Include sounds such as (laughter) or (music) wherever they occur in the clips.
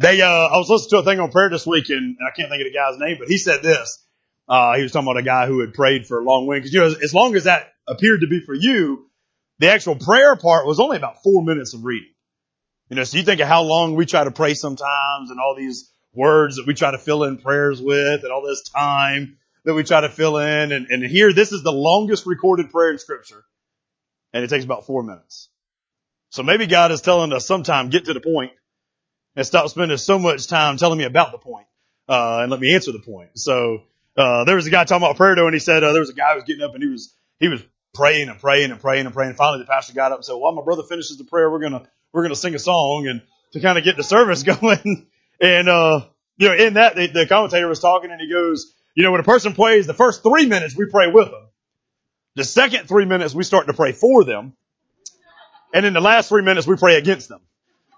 They, uh, I was listening to a thing on prayer this week and, I can't think of the guy's name, but he said this. Uh, he was talking about a guy who had prayed for a long wing. Cause you know, as, as long as that appeared to be for you, the actual prayer part was only about four minutes of reading. You know, so you think of how long we try to pray sometimes and all these words that we try to fill in prayers with and all this time that we try to fill in. And, and here, this is the longest recorded prayer in scripture. And it takes about four minutes. So maybe God is telling us sometime get to the point and stop spending so much time telling me about the point, uh, and let me answer the point. So, uh, there was a guy talking about prayer though, and he said, uh, there was a guy who was getting up and he was, he was praying and praying and praying and praying. Finally the pastor got up and said, well, my brother finishes the prayer. We're going to, we're going to sing a song and to kind of get the service (laughs) going. and, uh, you know, in that, the, the commentator was talking and he goes, you know, when a person prays, the first three minutes we pray with them. The second three minutes we start to pray for them. And in the last three minutes we pray against them.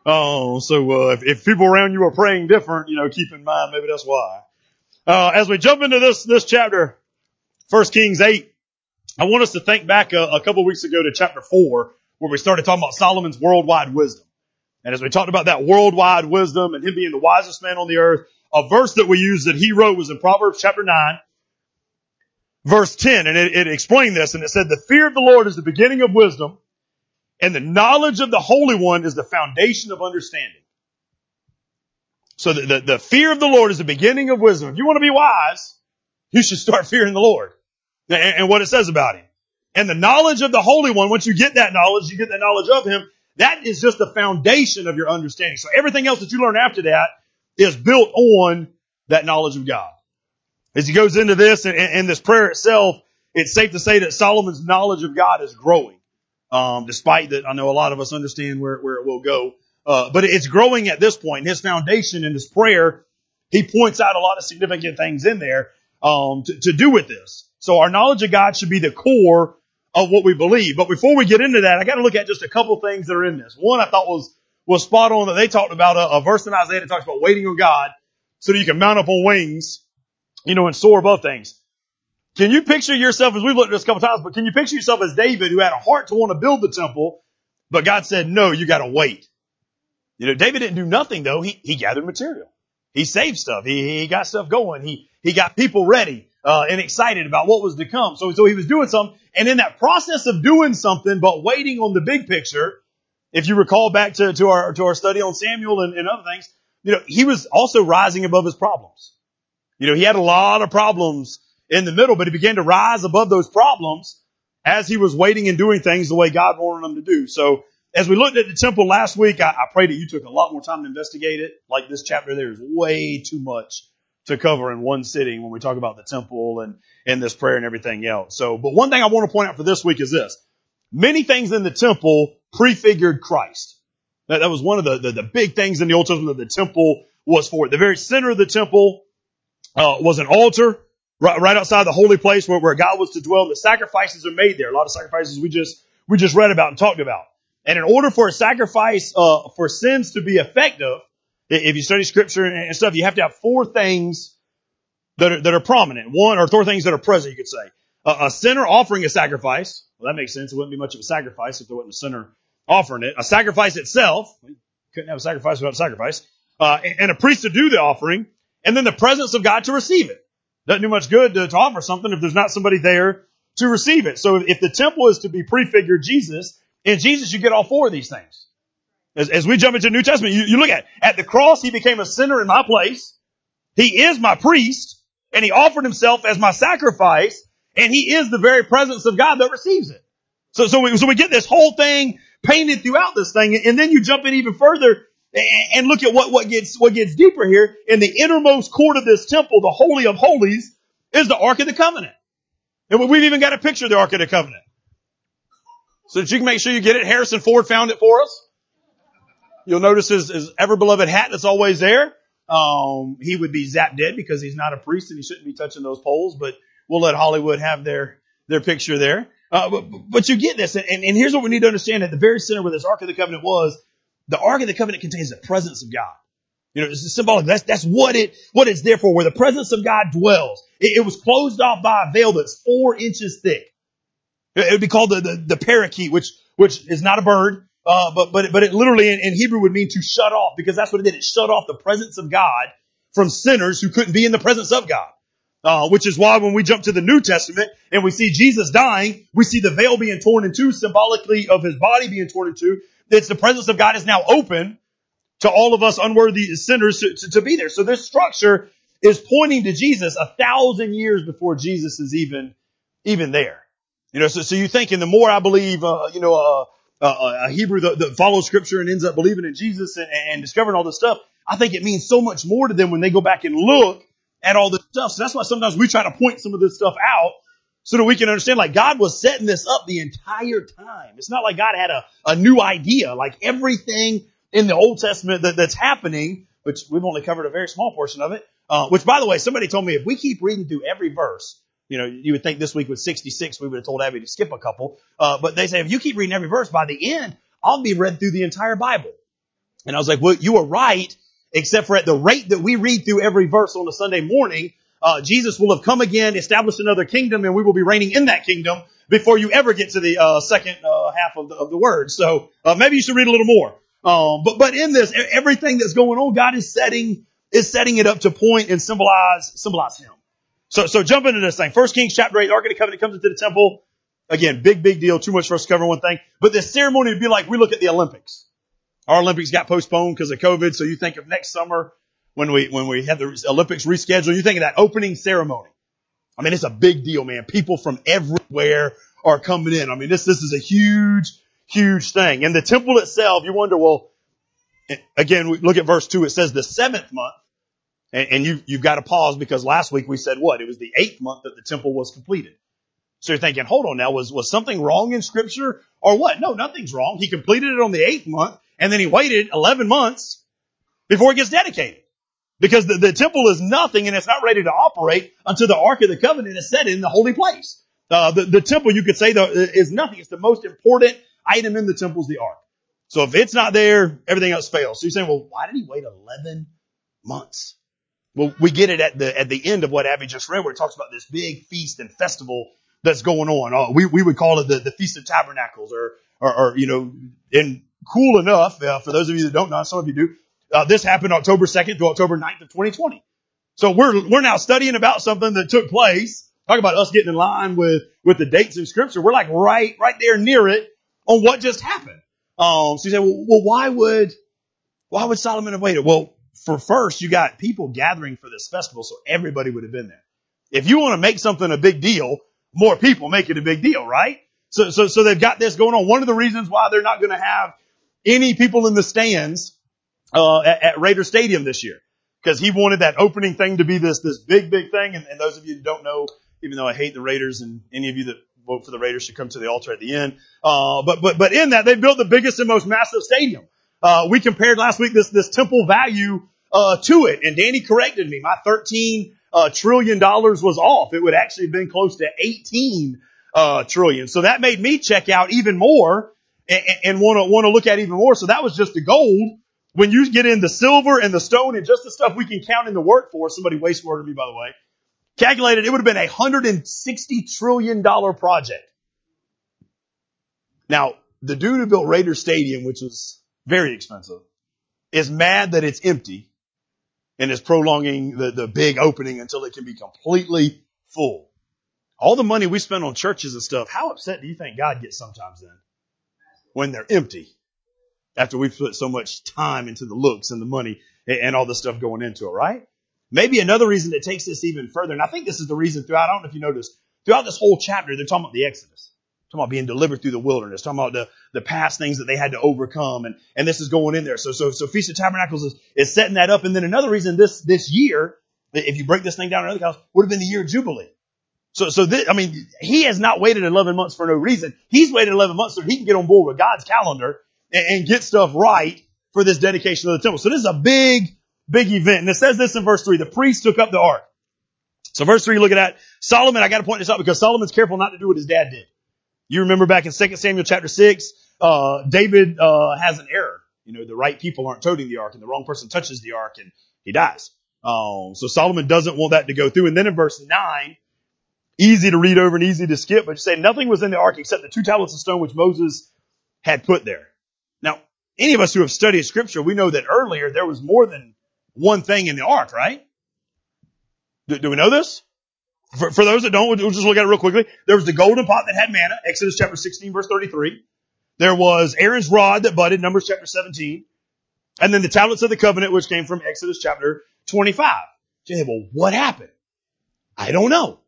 Oh, so, uh, if, if people around you are praying different, you know, keep in mind maybe that's why. Uh, as we jump into this, this chapter, First Kings 8, I want us to think back a, a couple weeks ago to chapter 4, where we started talking about Solomon's worldwide wisdom. And as we talked about that worldwide wisdom and him being the wisest man on the earth, a verse that we used that he wrote was in Proverbs chapter 9, verse 10, and it, it explained this, and it said, the fear of the Lord is the beginning of wisdom, and the knowledge of the Holy One is the foundation of understanding. So the, the, the, fear of the Lord is the beginning of wisdom. If you want to be wise, you should start (laughs) fearing the Lord and, and what it says about Him. And the knowledge of the Holy One, once you get that knowledge, you get that knowledge of Him, that is just the foundation of your understanding. So everything else that you learn after that is built on that knowledge of God. As he goes into this and, and this prayer itself, it's safe to say that Solomon's knowledge of God is growing. Um, despite that, I know a lot of us understand where, where it will go. Uh, but it's growing at this point. His foundation and his prayer, he points out a lot of significant things in there, um, to, to do with this. So our knowledge of God should be the core of what we believe. But before we get into that, I got to look at just a couple things that are in this. One I thought was, was spot on that they talked about a, a verse in Isaiah that talks about waiting on God so that you can mount up on wings, you know, and soar above things. Can you picture yourself, as we've looked at this a couple times, but can you picture yourself as David who had a heart to want to build the temple, but God said, no, you gotta wait. You know, David didn't do nothing though. He, he gathered material. He saved stuff. He, he got stuff going. He, he got people ready, uh, and excited about what was to come. So, so he was doing something. And in that process of doing something, but waiting on the big picture, if you recall back to, to our, to our study on Samuel and, and other things, you know, he was also rising above his problems. You know, he had a lot of problems in the middle, but he began to rise above those problems as he was waiting and doing things the way God wanted him to do. So as we looked at the temple last week, I, I pray that you took a lot more time to investigate it. Like this chapter, there is way too much to cover in one sitting when we talk about the temple and, and this prayer and everything else. So, but one thing I want to point out for this week is this. Many things in the temple prefigured Christ. That, that was one of the, the, the, big things in the Old Testament that the temple was for. The very center of the temple uh, was an altar right, right outside the holy place where, where God was to dwell. And The sacrifices are made there. A lot of sacrifices we just we just read about and talked about. And in order for a sacrifice uh, for sins to be effective, if you study scripture and stuff, you have to have four things that are, that are prominent. One or four things that are present, you could say. a sinner offering a sacrifice. Well, that makes sense. It wouldn't be much of a sacrifice if there wasn't a sinner offering it. A sacrifice itself. Couldn't have a sacrifice without a sacrifice. Uh, and a priest to do the offering. And then the presence of God to receive it. Doesn't do much good to, to offer something if there's not somebody there to receive it. So if the temple is to be prefigured Jesus, in Jesus you get all four of these things. As, as we jump into the New Testament, you, you look at, at the cross, he became a sinner in my place. He is my priest, and he offered himself as my sacrifice, and he is the very presence of God that receives it. So, so we, so we get this whole thing painted throughout this thing, and then you jump in even further and look at what, what gets, what gets deeper here. In the innermost court of this temple, the Holy of Holies, is the Ark of the Covenant. And we've even got a picture of the Ark of the Covenant. So that you can make sure you get it. Harrison Ford found it for us. You'll notice his, his ever beloved hat that's always there. Um, he would be zapped dead because he's not a priest and he shouldn't be touching those poles, but we'll let Hollywood have their, their picture there. Uh, but, but you get this, and, and here's what we need to understand: at the very center where this Ark of the Covenant was, the Ark of the Covenant contains the presence of God. You know, it's symbolic. That's, that's what it, what it's there for, where the presence of God dwells. It, it was closed off by a veil that's four inches thick. It would be called the, the, the parakeet, which, which is not a bird. Uh, but, but, but it literally in, in Hebrew would mean to shut off because that's what it did. It shut off the presence of God from sinners who couldn't be in the presence of God. Uh, which is why when we jump to the New Testament and we see Jesus dying, we see the veil being torn in two, symbolically of his body being torn in two. It's the presence of God is now open to all of us unworthy sinners to, to, to be there. So this structure is pointing to Jesus a thousand years before Jesus is even, even there. You know, so, so you think, and the more I believe, uh, you know, uh, uh, a Hebrew that, that, follows scripture and ends up believing in Jesus and, and discovering all this stuff, I think it means so much more to them when they go back and look at all this stuff. So that's why sometimes we try to point some of this stuff out so that we can understand like God was setting this up the entire time. It's not like God had a, a new idea. Like everything in the Old Testament that, that's happening, which we've only covered a very small portion of it, uh, which by the way, somebody told me if we keep reading through every verse, you know, you would think this week was 66, we would have told Abby to skip a couple. Uh, but they say if you keep reading every verse, by the end, I'll be read through the entire Bible. And I was like, well, you were right except for at the rate that we read through every verse on a Sunday morning, uh, Jesus will have come again, established another kingdom, and we will be reigning in that kingdom before you ever get to the uh, second uh, half of the, of the word. So uh, maybe you should read a little more. Um, but but in this, everything that's going on, God is setting is setting it up to point and symbolize symbolize Him. So so jump into this thing. First Kings chapter eight, Ark of the Covenant comes into the temple. Again, big big deal. Too much for us to cover one thing. But this ceremony would be like we look at the Olympics. Our Olympics got postponed because of COVID. So you think of next summer when we, when we have the Olympics rescheduled, you think of that opening ceremony. I mean, it's a big deal, man. People from everywhere are coming in. I mean, this, this is a huge, huge thing. And the temple itself, you wonder, well, again, we look at verse two. It says the seventh month. And, and you, you've got to pause because last week we said what? It was the eighth month that the temple was completed. So you're thinking, hold on now, was, was something wrong in scripture or what? No, nothing's wrong. He completed it on the eighth month and then he waited 11 months before it gets dedicated. Because the, the temple is nothing and it's not ready to operate until the Ark of the Covenant is set in the holy place. Uh, the, the temple, you could say, the, is nothing. It's the most important item in the temple is the Ark. So if it's not there, everything else fails. So you're saying, well, why did he wait 11 months? Well, we get it at the, at the end of what Abby just read where it talks about this big feast and festival that's going on. Uh, we, we would call it the, the Feast of Tabernacles or, or, or you know, and cool enough, uh, for those of you that don't know, some of you do, uh, this happened October 2nd to October 9th of 2020. So we're, we're now studying about something that took place. Talk about us getting in line with, with the dates in scripture. We're like right, right there near it on what just happened. Um, so you say, well, well, why would, why would Solomon have waited? Well, for first, you got people gathering for this festival, so everybody would have been there. If you want to make something a big deal, more people make it a big deal, right? So, so, so they've got this going on. One of the reasons why they're not going to have any people in the stands uh, at, at Raider Stadium this year because he wanted that opening thing to be this this big big thing. And, and those of you who don't know, even though I hate the Raiders, and any of you that vote for the Raiders should come to the altar at the end. Uh, but but but in that they built the biggest and most massive stadium. Uh, we compared last week this this temple value uh, to it, and Danny corrected me. My thirteen uh, trillion dollars was off. It would actually have been close to eighteen uh, trillion. So that made me check out even more and want to want to look at even more. So that was just the gold. When you get in the silver and the stone and just the stuff we can count in the workforce, somebody waste worded me by the way, calculated it would have been a hundred and sixty trillion dollar project. Now the dude who built Raider Stadium, which was very expensive, is mad that it's empty and is prolonging the, the big opening until it can be completely full. All the money we spend on churches and stuff, how upset do you think God gets sometimes then? when they're empty after we've put so much time into the looks and the money and all the stuff going into it, right? Maybe another reason that takes this even further, and I think this is the reason throughout, I don't know if you noticed, throughout this whole chapter, they're talking about the Exodus. Talking about being delivered through the wilderness, talking about the, the past things that they had to overcome, and, and this is going in there. So, so, so Feast of Tabernacles is, is setting that up. And then another reason this, this year, if you break this thing down in other accounts, would have been the year of Jubilee. So, so this, I mean, he has not waited 11 months for no reason. He's waited 11 months so he can get on board with God's calendar and, and get stuff right for this dedication of the temple. So this is a big, big event. And it says this in verse three, the priest took up the ark. So verse three, look at that. Solomon, I got to point this out because Solomon's careful not to do what his dad did. You remember back in 2 Samuel chapter 6, uh, David, uh, has an error. You know, the right people aren't toting the ark and the wrong person touches the ark and he dies. Um, so Solomon doesn't want that to go through. And then in verse 9, easy to read over and easy to skip, but you say nothing was in the ark except the two tablets of stone which Moses had put there. Any of us who have studied scripture, we know that earlier there was more than one thing in the ark, right? Do, do we know this? For, for, those that don't, we'll just look at it real quickly. There was the golden pot that had manna, Exodus chapter 16 verse 33. There was Aaron's rod that budded, Numbers chapter 17. And then the tablets of the covenant, which came from Exodus chapter 25. So say, well, what happened? I don't know.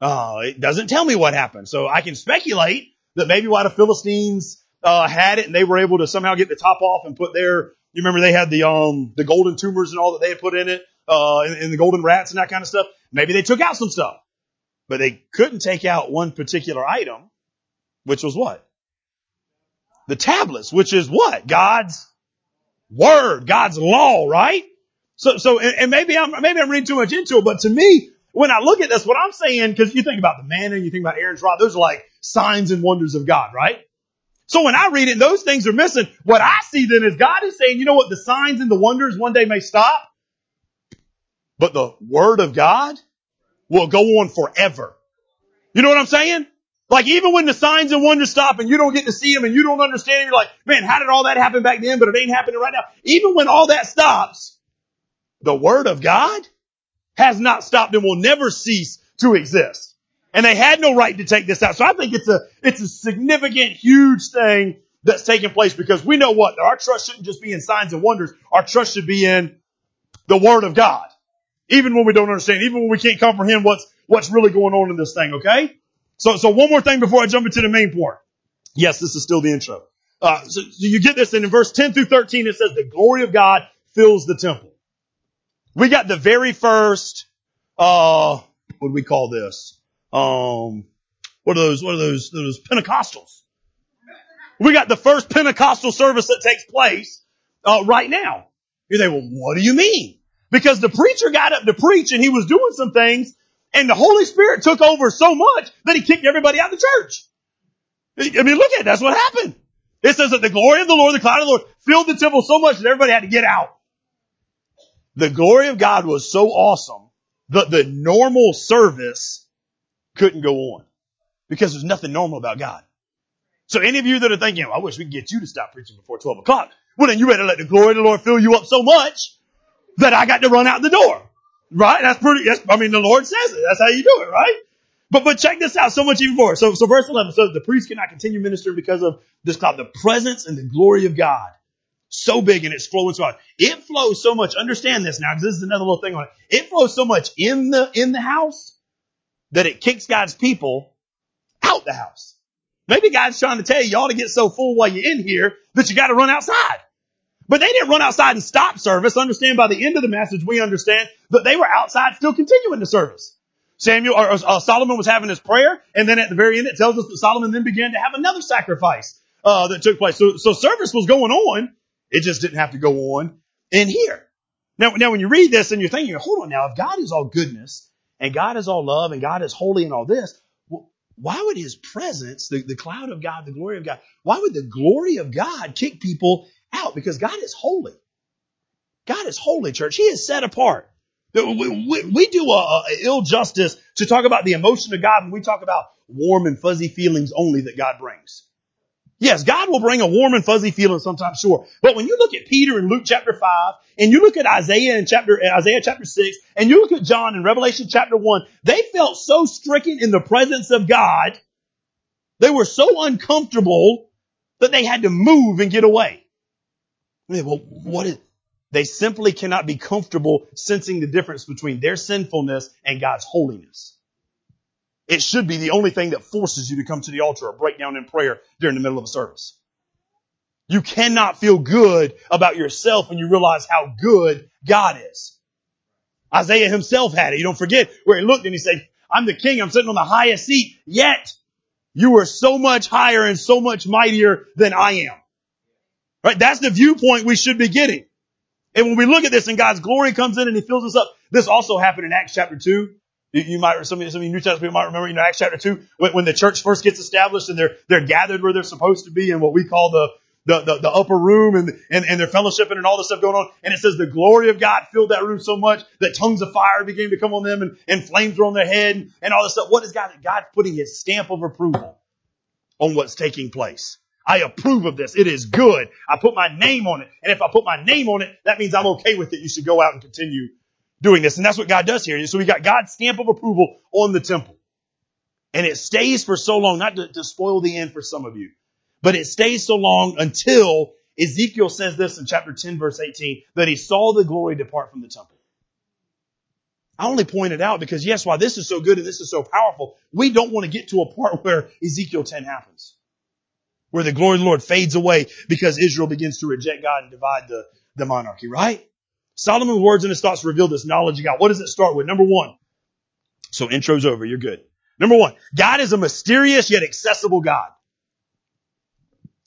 Uh, it doesn't tell me what happened. So I can speculate that maybe why the Philistines, uh, had it and they were able to somehow get the top off and put their, you remember they had the, um, the golden tumors and all that they had put in it, uh, and, and the golden rats and that kind of stuff. Maybe they took out some stuff, but they couldn't take out one particular item, which was what? The tablets, which is what? God's word, God's law, right? So, so, and, maybe I'm, maybe I'm reading too much into it, but to me, when I look at this, what I'm saying, cause you think about the manna, you think about Aaron's rod, those are like signs and wonders of God, right? So when I read it, those things are missing. What I see then is God is saying, you know what, the signs and the wonders one day may stop, but the word of God will go on forever. You know what I'm saying? Like even when the signs and wonders stop and you don't get to see them and you don't understand them, you're like, man, how did all that happen back then? But it ain't happening right now. Even when all that stops, the word of God has not stopped and will never cease to exist. And they had no right to take this out. So I think it's a, it's a significant, huge thing that's taking place because we know what? Our trust shouldn't just be in signs and wonders. Our trust should be in the word of God. Even when we don't understand, even when we can't comprehend what's, what's really going on in this thing, okay? So, so one more thing before I jump into the main point. Yes, this is still the intro. Uh, so, so you get this and in verse 10 through 13 it says the glory of God fills the temple. We got the very first, uh, what do we call this? Um, what are those, what are those, those Pentecostals? We got the first Pentecostal service that takes place, uh, right now. You say, well, what do you mean? Because the preacher got up to preach and he was doing some things and the Holy Spirit took over so much that he kicked everybody out of the church. I mean, look at it. That's what happened. It says that the glory of the Lord, the cloud of the Lord filled the temple so much that everybody had to get out. The glory of God was so awesome that the normal service couldn't go on because there's nothing normal about God. So any of you that are thinking, I wish we could get you to stop preaching before 12 o'clock. Well, then you better let the glory of the Lord fill you up so much that I got to run out the door. Right? That's pretty, that's, I mean, the Lord says it. That's how you do it, right? But, but check this out so much even more. So, so verse 11 says the priest cannot continue ministering because of this cloud, the presence and the glory of God so big and it's flowing so. It flows so much. Understand this now, because this is another little thing on it. It flows so much in the in the house that it kicks God's people out the house. Maybe God's trying to tell you, you ought to get so full while you're in here that you got to run outside. But they didn't run outside and stop service. Understand by the end of the message, we understand that they were outside still continuing the service. Samuel or uh, Solomon was having his prayer, and then at the very end, it tells us that Solomon then began to have another sacrifice uh, that took place. So, so service was going on, it just didn't have to go on in here. Now, now when you read this and you're thinking, hold on now, if God is all goodness and God is all love and God is holy and all this, why would his presence, the, the cloud of God, the glory of God, why would the glory of God kick people out? Because God is holy. God is holy, church. He is set apart. We, we, we do a, a ill justice to talk about the emotion of God when we talk about warm and fuzzy feelings only that God brings. Yes, God will bring a warm and fuzzy feeling sometimes, sure. But when you look at Peter in Luke chapter 5, and you look at Isaiah in chapter, uh, Isaiah chapter 6, and you look at John in Revelation chapter 1, they felt so stricken in the presence of God, they were so uncomfortable that they had to move and get away. Well, what is, they simply cannot be comfortable sensing the difference between their sinfulness and God's holiness. It should be the only thing that forces you to come to the altar or break down in prayer during the middle of a service. You cannot feel good about yourself when you realize how good God is. Isaiah himself had it. You don't forget where he looked and he said, I'm the king. I'm sitting on the highest seat. Yet you are so much higher and so much mightier than I am. Right? That's the viewpoint we should be getting. And when we look at this and God's glory comes in and he fills us up, this also happened in Acts chapter 2. You, you might, some of, some of you New Testament people might remember, you know, Acts chapter 2, when, when the church first gets established and they're, they're gathered where they're supposed to be in what we call the, the, the, the, upper room and, and, and they're fellowshipping and all this stuff going on. And it says the glory of God filled that room so much that tongues of fire began to come on them and, and flames were on their head and, and all this stuff. What is God? God putting his stamp of approval on what's taking place. I approve of this. It is good. I put my name on it. And if I put my name on it, that means I'm okay with it. You should go out and continue doing this. And that's what God does here. So we got God's stamp of approval on the temple. And it stays for so long, not to, to spoil the end for some of you, but it stays so long until Ezekiel says this in chapter 10 verse 18, that he saw the glory depart from the temple. I only point it out because yes, while this is so good and this is so powerful, we don't want to get to a part (laughs) where Ezekiel 10 happens. Where the glory of the Lord fades away because Israel begins to reject God and divide the, the monarchy, right? Solomon's words and his thoughts reveal this knowledge of God. What does it start with? Number one. So intro's over. You're good. Number one. God is a mysterious yet accessible God.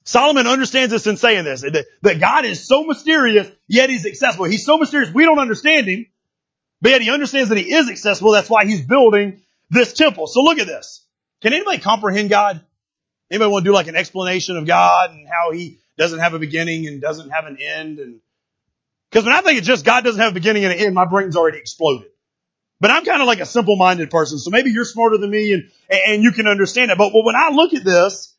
Solomon understands this in saying this, that, that God is so mysterious, yet he's accessible. He's so mysterious, we don't understand him, but yet he understands that he is accessible. That's why he's building this temple. So look at this. Can anybody comprehend God? Anybody want to do like an explanation of God and how he doesn't have a beginning and doesn't have an end? And because when I think it's just God doesn't have a beginning and an end, my brain's already exploded. But I'm kind of like a simple-minded person, so maybe you're smarter than me and and you can understand it. But when I look at this,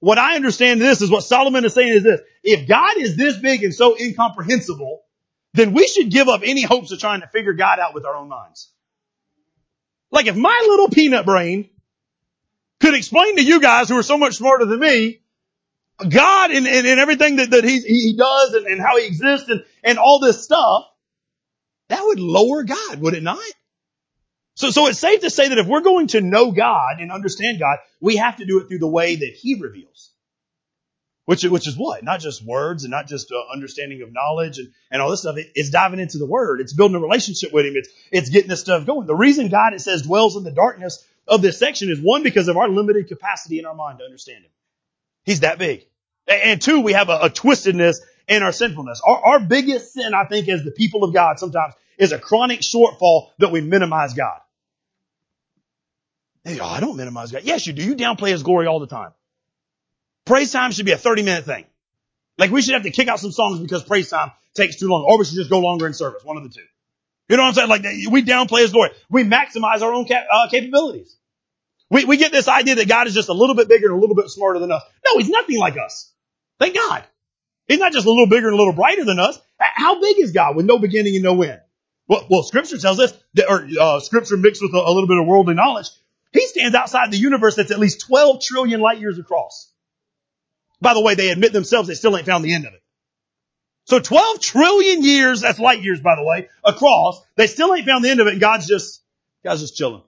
what I understand this is what Solomon is saying is this. If God is this big and so incomprehensible, then we should give up any hopes of trying to figure God out with our own minds. Like if my little peanut brain could explain to you guys who are so much smarter than me, God and, and, and everything that, that he, he does and, and how he exists and, and all this stuff, that would lower God, would it not? So, so it's safe to say that if we're going to know God and understand God, we have to do it through the way that He reveals. Which, which is what? Not just words and not just uh, understanding of knowledge and, and all this stuff. It, it's diving into the Word. It's building a relationship with Him. It's, it's getting this stuff going. The reason God, it says, dwells in the darkness of this section is one, because of our limited capacity in our mind to understand Him. He's that big. And two, we have a, a twistedness in our sinfulness. Our, our biggest sin, I think, as the people of God sometimes is a chronic shortfall that we minimize God. Hey, oh, I don't minimize God. Yes, you do. You downplay His glory all the time. Praise time should be a 30 minute thing. Like we should have to kick out some songs because praise time takes too long, or we should just go longer in service. One of the two. You know what I'm saying? Like we downplay His glory. We maximize our own cap- uh, capabilities. We, we get this idea that God is just a little bit bigger and a little bit smarter than us. No, He's nothing like us. Thank God. He's not just a little bigger and a little brighter than us. How big is God with no beginning and no end? Well, well Scripture tells us, that, or uh, Scripture mixed with a, a little bit of worldly knowledge, he stands outside the universe that's at least 12 trillion light years across. By the way, they admit themselves they still ain't found the end of it. So 12 trillion years, that's light years by the way, across, they still ain't found the end of it and God's just, God's just chilling.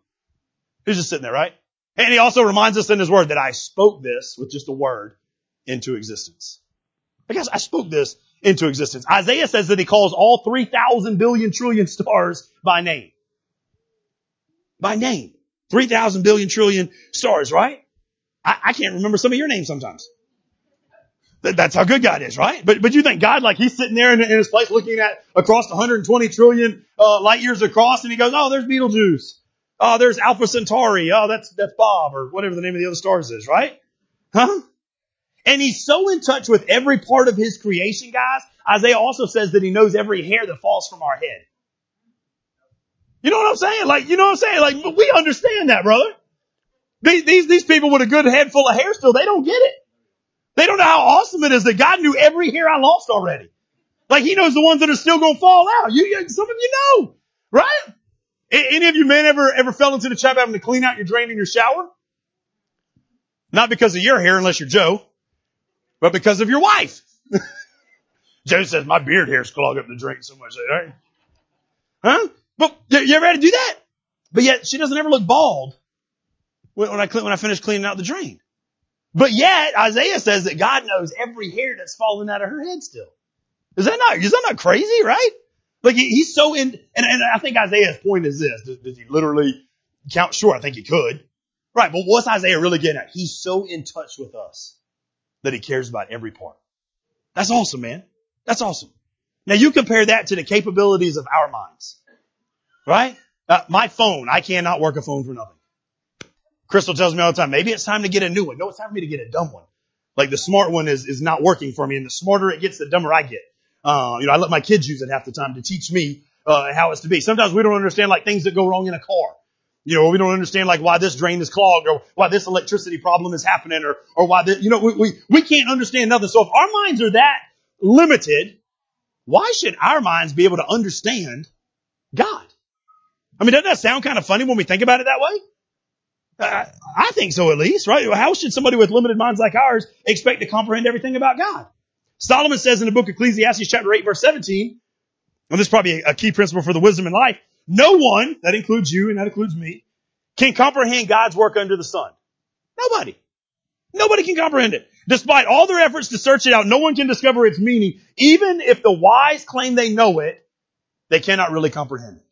He's just sitting there, right? And he also reminds us in his word that I spoke this with just a word into existence. I guess I spoke this into existence. Isaiah says that he calls all 3,000 billion trillion stars by name. By name. 3,000 billion trillion stars, right? I, I, can't remember some of your names sometimes. that's how good God is, right? But, but you think God, like he's sitting there in, in his place looking at across 120 trillion, uh, light years across and he goes, oh, there's Betelgeuse. Oh, there's Alpha Centauri. Oh, that's, that's Bob or whatever the name of the other stars is, right? Huh? And he's so in touch with every part of his creation, guys. Isaiah also says that he knows every hair that falls from our head. You know what I'm saying? Like, you know what I'm saying? Like, we understand that, brother. These, these, these people with a good head full of hair still, they don't get it. They don't know how awesome it is that God knew every hair I lost already. Like he knows the ones that are still going to fall out. You, some of you know, right? Any of you men ever, ever fell into the trap having to clean out your drain in your shower? Not because of your hair, unless you're Joe, but because of your wife. (laughs) Joe says, my beard hairs clog up the drain so much. Right? Huh? But you ever had to do that? But yet she doesn't ever look bald when I when I finish cleaning out the drain. But yet Isaiah says that God knows every hair that's fallen out of her head still. Is that not is that not crazy? Right? Like he, he's so in, and, and I think Isaiah's point is this: does, does he literally count? Sure, I think he could. Right, but what's Isaiah really getting at? He's so in touch with us that he cares about every part. That's awesome, man. That's awesome. Now you compare that to the capabilities of our minds. Right? Uh, my phone, I cannot work a phone for nothing. Crystal tells me all the time, maybe it's time to get a new one. No, it's time for me to get a dumb one. Like the smart one is, is not working for me and the smarter it gets, the dumber I get. Uh, you know, I let my kids use it half the time to teach me, uh, how it's to be. Sometimes we don't understand like things that go wrong in a car. You know, we don't understand like why this drain is clogged or why this electricity problem is happening or, or why this, you know, we, we, we can't understand nothing. So if our minds are that limited, why should our minds be able to understand God? I mean, doesn't that sound kind of funny when we think about it that way? Uh, I think so at least, right? How should somebody with limited minds like ours expect to comprehend everything about God? Solomon says in the book of Ecclesiastes chapter 8 verse 17, and this is probably a key principle for the wisdom in life, no one, that includes you and that includes me, can comprehend God's work under the sun. Nobody. Nobody can comprehend it. Despite all their efforts to search it out, no one can discover its meaning. Even if the wise claim they know it, they cannot really comprehend it.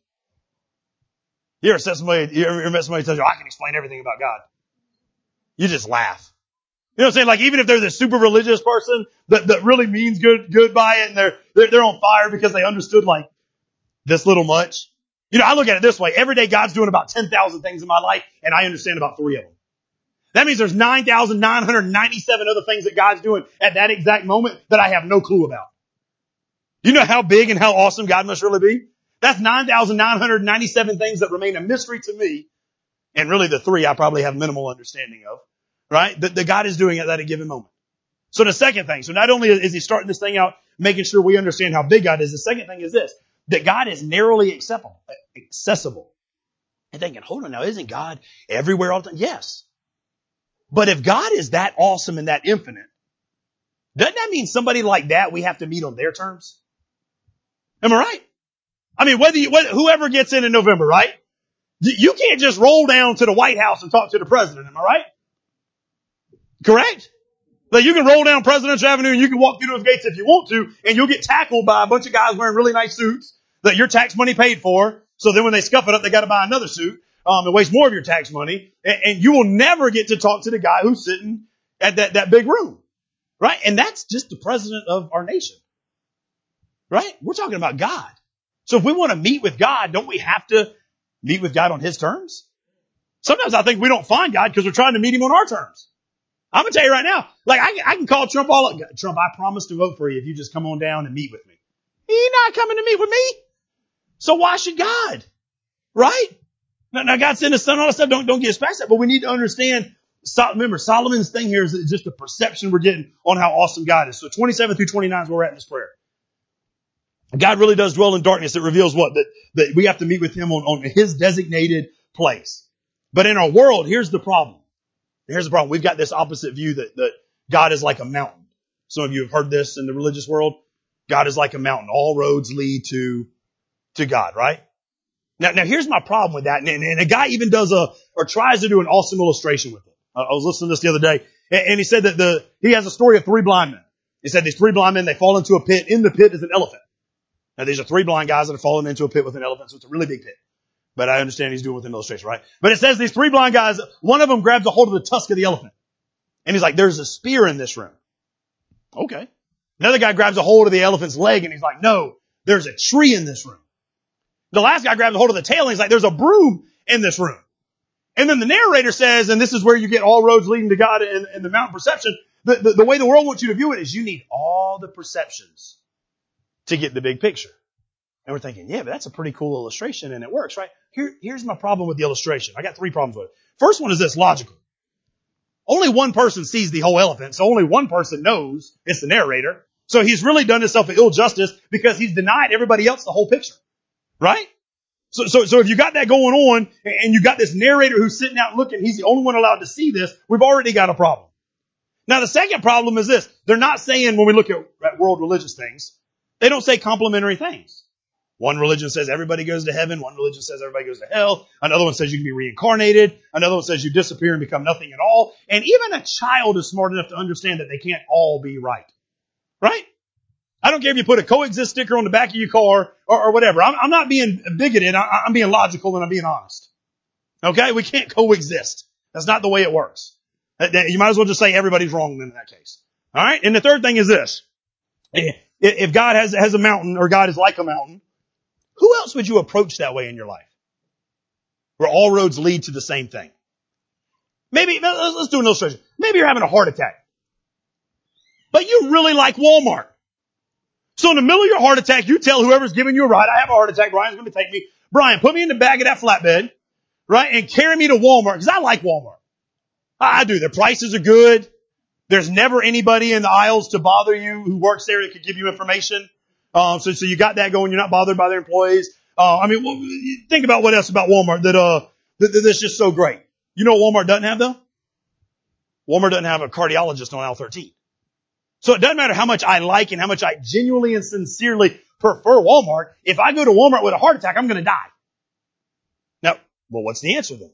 You ever somebody, somebody tells you, I can explain everything about God? You just laugh. You know what I'm saying? Like even if they're this super religious person that, that really means good, good by it and they're, they're, they're on fire because they understood like this little much. You know, I look at it this way. Every day God's doing about 10,000 things in my life and I understand about three of them. That means there's 9,997 other things that God's doing at that exact moment that I have no clue about. You know how big and how awesome God must really be? That's 9,997 things that remain a mystery to me. And really the three I probably have minimal understanding of, right? That, that God is doing at that given moment. So the second thing, so not only is he starting this thing out, making sure we understand how big God is, the second thing is this, that God is narrowly accessible, accessible. And thinking, hold on now, isn't God everywhere all the time? Yes. But if God is that awesome and that infinite, doesn't that mean somebody like that we have to meet on their terms? Am I right? I mean, whether you, whoever gets in in November, right? You can't just roll down to the White House and talk to the president. Am I right? Correct? Like you can roll down Presidential Avenue and you can walk through those gates if you want to, and you'll get tackled by a bunch of guys wearing really nice suits that your tax money paid for. So then when they scuff it up, they got to buy another suit. Um, and waste more of your tax money, and, and you will never get to talk to the guy who's sitting at that that big room, right? And that's just the president of our nation, right? We're talking about God. So if we want to meet with God, don't we have to meet with God on His terms? Sometimes I think we don't find God because we're trying to meet Him on our terms. I'm gonna tell you right now, like I, I can call Trump all up. Trump, I promise to vote for you if you just come on down and meet with me. He's not coming to meet with me. So why should God? Right? Now, now God sent His Son, all that stuff. Don't don't get past that. But we need to understand. Remember, Solomon's thing here is just the perception we're getting on how awesome God is. So 27 through 29 is where we're at in this prayer. God really does dwell in darkness. It reveals what? That, that we have to meet with Him on, on His designated place. But in our world, here's the problem. Here's the problem. We've got this opposite view that, that God is like a mountain. Some of you have heard this in the religious world. God is like a mountain. All roads lead to, to God, right? Now, now here's my problem with that. And, and a guy even does a, or tries to do an awesome illustration with it. I, I was listening to this the other day and, and he said that the, he has a story of three blind men. He said these three blind men, they fall into a pit. In the pit is an elephant. Now these are three blind guys that have fallen into a pit with an elephant, so it's a really big pit. But I understand he's doing with an illustration, right? But it says these three blind guys, one of them grabs a hold of the tusk of the elephant. And he's like, there's a spear in this room. Okay. Another guy grabs a hold of the elephant's leg and he's like, no, there's a tree in this room. The last guy grabs a hold of the tail and he's like, there's a broom in this room. And then the narrator says, and this is where you get all roads leading to God and, and the mountain perception. The, the, the way the world wants you to view it is you need all the perceptions to get the big picture. And we're thinking, yeah, but that's a pretty cool illustration and it works, right? Here, here's my problem with the illustration. I got three problems with it. First one is this logical. Only one person sees the whole elephant, so only one person knows it's the narrator. So he's really done himself an ill justice because he's denied everybody else the whole picture. Right? So, so, so if you got that going on and you got this narrator who's sitting out looking, he's the only one allowed to see this, we've already got a problem. Now the second problem is this. They're not saying when we look at, at world religious things, they don't say complementary things. One religion says everybody goes to heaven. One religion says everybody goes to hell. Another one says you can be reincarnated. Another one says you disappear and become nothing at all. And even a child is smart enough to understand that they can't all be right. Right? I don't care if you put a coexist sticker on the back of your car or, or whatever. I'm, I'm, not being bigoted. I, I'm being logical and I'm being honest. Okay? We can't coexist. That's not the way it works. Uh, you might as well just say everybody's wrong in that case. All right? And the third thing is this. If God has, has a mountain or God is like a mountain, who else would you approach that way in your life? Where all roads lead to the same thing. Maybe, let's do an illustration. Maybe you're having a heart attack. But you really like Walmart. So in the middle of your heart attack, you tell whoever's giving you a ride, I have a heart attack, Brian's to take me. Brian, put me in the back of that flatbed. right? And carry me to Walmart because I like Walmart. I do. Their prices are good. There's never anybody in the aisles to bother you who works there that could give you information. Um, so, so you got that going. You're not bothered by their employees. Uh, I mean, think about what else about Walmart that, uh, that, that's just so great. You know what Walmart doesn't have though? Walmart doesn't have a cardiologist on aisle 13. So it doesn't matter how much I like and how much I genuinely and sincerely prefer Walmart. If I go to Walmart with a heart attack, I'm going to die. Now, well, what's the answer then?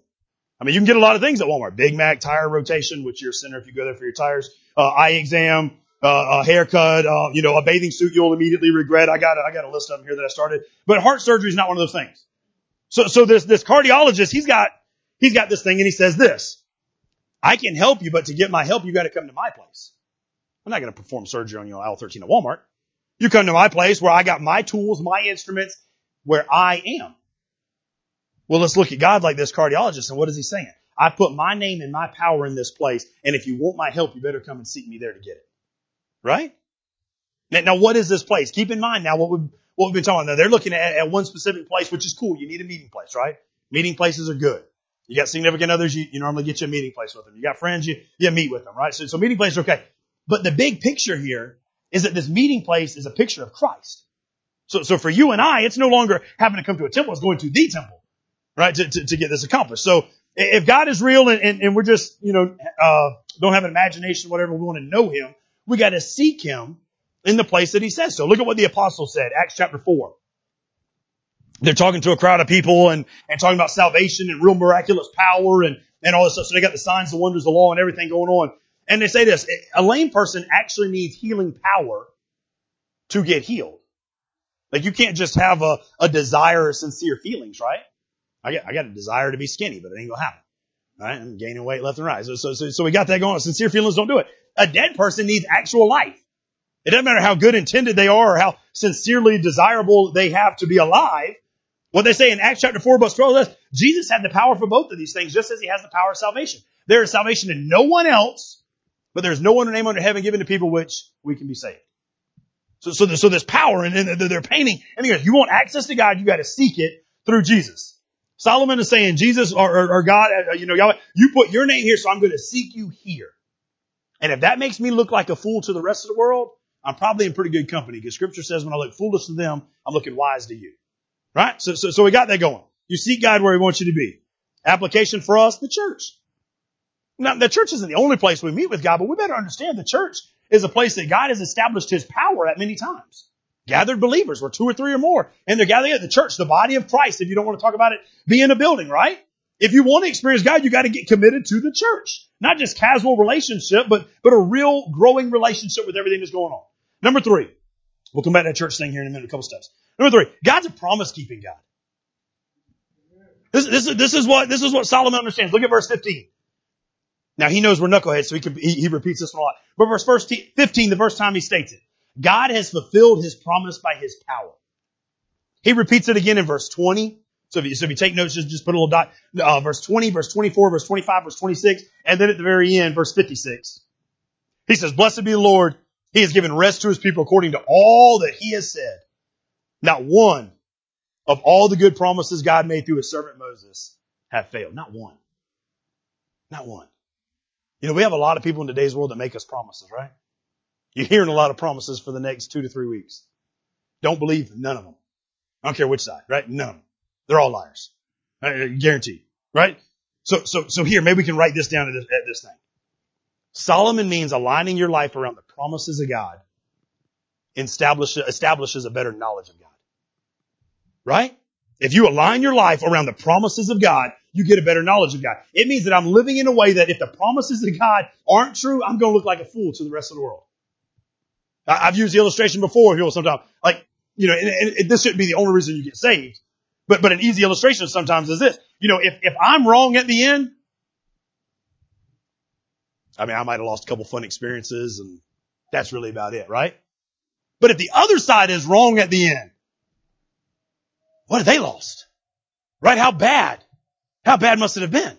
I mean, you can get a lot of things at Walmart. Big Mac tire rotation, which you're center if you go there for your tires, uh, eye exam, uh, a haircut, uh, you know, a bathing suit you'll immediately regret. I got a, I got a list of them here that I started. But heart surgery is not one of those things. So, so this, this cardiologist, he's got, he's got this thing and he says this, I can help you, but to get my help, you got to come to my place. I'm not going to perform surgery on you on aisle 13 at Walmart. You come to my place where I got my tools, my instruments, where I am. Well, let's look at God like this cardiologist, and what is he saying? I put my name and my power in this place, and if you want my help, you better come and seek me there to get it. Right? Now, what is this place? Keep in mind now what we've, what we've been talking about. They're looking at, at one specific place, which is cool. You need a meeting place, right? Meeting places are good. You got significant others, you, you normally get you a meeting place with them. You got friends, you, you meet with them, right? So, so meeting places are okay. But the big picture here is that this meeting place is a picture of Christ. So, so for you and I, it's no longer having to come to a temple, it's going to the temple, right? To, to, to get this accomplished. So if God is real and, and, and we're just, you know, uh, don't have an imagination, whatever, we want to know Him, we got to seek Him in the place that He says so. Look at what the apostle said, Acts chapter 4. They're talking to a crowd of people and, and talking about salvation and real miraculous power and, and all this stuff. So they got the signs, the wonders, the law, and everything going on. And they say this, a lame person actually needs healing power to get healed. Like you can't just have a, a desire or sincere feelings, right? I got, I got a desire to be skinny, but it ain't gonna happen. Right? I'm gaining weight left and right. So, so, so, so we got that going. Sincere feelings don't do it. A dead person needs actual life. It doesn't matter how good intended they are or how sincerely desirable they have to be alive. What they say in Acts chapter 4 verse 12 is Jesus had the power for both of these things just as he has the power of salvation. There is salvation in no one else but there's no other name under heaven given to people which we can be saved. So, so, so there's power and, and they're painting. And if you want access to God, you got to seek it through Jesus. Solomon is saying, Jesus or, or, or God, uh, you know, Yahweh, you put your name here, so I'm going to seek you here. And if that makes me look like a fool to the rest of the world, I'm probably in pretty good company because scripture says when I look foolish to them, I'm looking wise to you. Right? So, so, so we got that going. You seek God where he wants you to be. Application for us, the church. Now, the church isn't the only place we meet with God, but we better understand the church is a place that God has established his power at many times. Gathered believers, where two or three or more, and they're gathering at the church, the body of Christ, if you don't want to talk about it being a building, right? If you want to experience God, you got to get committed to the church. Not just casual relationship, but, but a real growing relationship with everything that's going on. Number three, we'll come back to that church thing here in a minute, a couple steps. Number three, God's a promise keeping God. This, this, this is what, this is what Solomon understands. Look at verse 15. Now he knows we're knuckleheads, so he, can, he, he repeats this a lot. But verse first 15, the first time he states it, God has fulfilled his promise by his power. He repeats it again in verse 20. So if you, so if you take notes, just, just put a little dot, uh, verse 20, verse 24, verse 25, verse 26, and then at the very end, verse 56. He says, blessed be the Lord. He has given rest to his people according to all that he has said. Not one of all the good promises God made through his servant Moses have failed. Not one. Not one. You know, we have a lot of people in today's world that make us promises, right? You're hearing a lot of promises for the next two to three weeks. Don't believe none of them. I don't care which side, right? None. They're all liars. I guarantee, right? So, so, so here, maybe we can write this down at this, at this thing. Solomon means aligning your life around the promises of God establishes, establishes a better knowledge of God. Right? If you align your life around the promises of God, you get a better knowledge of God. It means that I'm living in a way that if the promises of God aren't true, I'm going to look like a fool to the rest of the world. I've used the illustration before here sometimes. Like, you know, and, and this shouldn't be the only reason you get saved. But, but an easy illustration sometimes is this. You know, if, if I'm wrong at the end, I mean, I might have lost a couple fun experiences and that's really about it, right? But if the other side is wrong at the end, what have they lost? Right? How bad? How bad must it have been?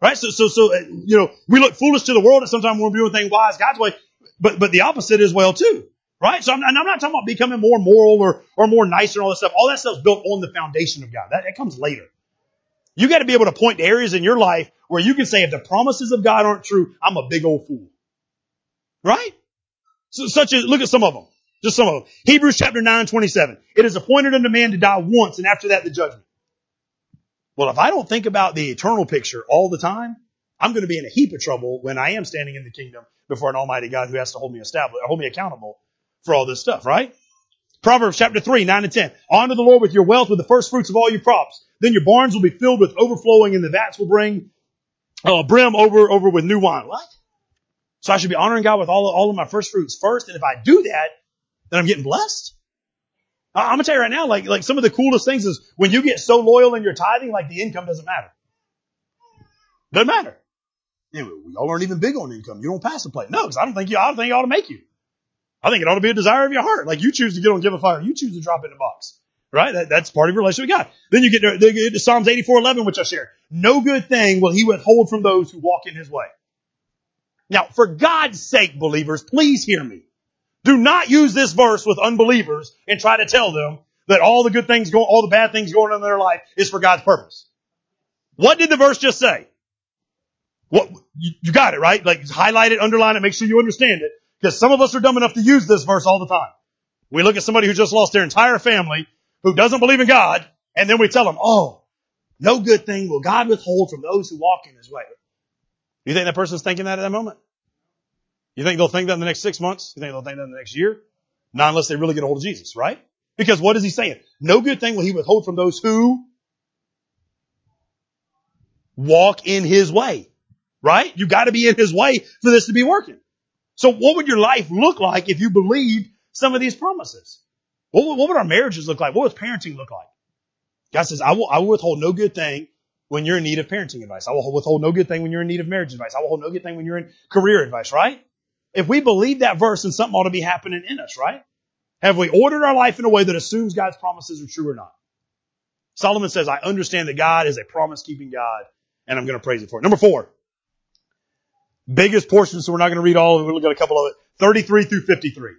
Right? So, so, so, uh, you know, we look foolish to the world and sometimes we're doing things wise God's way, but, but the opposite is well too. Right? So I'm, and I'm not talking about becoming more moral or, or more nicer and all this stuff. All that stuff's built on the foundation of God. That, that comes later. You got to be able to point to areas in your life where you can say, if the promises of God aren't true, I'm a big old fool. Right? So, such as, look at some of them. Just some of them. Hebrews chapter 9, 27. It is appointed unto man to die once and after that the judgment. Well, if I don't think about the eternal picture all the time, I'm going to be in a heap of trouble when I am standing in the kingdom before an almighty God who has to hold me established, hold me accountable for all this stuff, right? Proverbs chapter 3, 9 and 10. Honor the Lord with your wealth, with the first fruits of all your crops. Then your barns will be filled with overflowing and the vats will bring uh, brim over, over with new wine. What? So I should be honoring God with all, all of my first fruits first. And if I do that, then I'm getting blessed. I'm gonna tell you right now, like, like some of the coolest things is when you get so loyal in your tithing, like the income doesn't matter. Doesn't matter. Anyway, y'all aren't even big on income. You don't pass the plate. No, because I don't think you, I don't think it ought to make you. I think it ought to be a desire of your heart. Like you choose to get on give a fire. you choose to drop in the box. Right? That, that's part of your relationship with God. Then you get to, to, to Psalms 84:11, which I shared. No good thing will He withhold from those who walk in His way. Now, for God's sake, believers, please hear me. Do not use this verse with unbelievers and try to tell them that all the good things going, all the bad things going on in their life is for God's purpose. What did the verse just say? What, you, you got it, right? Like highlight it, underline it, make sure you understand it. Because some of us are dumb enough to use this verse all the time. We look at somebody who just lost their entire family, who doesn't believe in God, and then we tell them, oh, no good thing will God withhold from those who walk in his way. You think that person's thinking that at that moment? You think they'll think that in the next six months? You think they'll think that in the next year? Not unless they really get a hold of Jesus, right? Because what is he saying? No good thing will he withhold from those who walk in his way, right? You gotta be in his way for this to be working. So what would your life look like if you believed some of these promises? What would, what would our marriages look like? What would parenting look like? God says, I will, I will withhold no good thing when you're in need of parenting advice. I will withhold no good thing when you're in need of marriage advice. I will hold no good thing when you're in career advice, right? If we believe that verse, then something ought to be happening in us, right? Have we ordered our life in a way that assumes God's promises are true or not? Solomon says, I understand that God is a promise keeping God and I'm going to praise Him for it. Number four. Biggest portion, so we're not going to read all of it. We'll look at a couple of it. 33 through 53.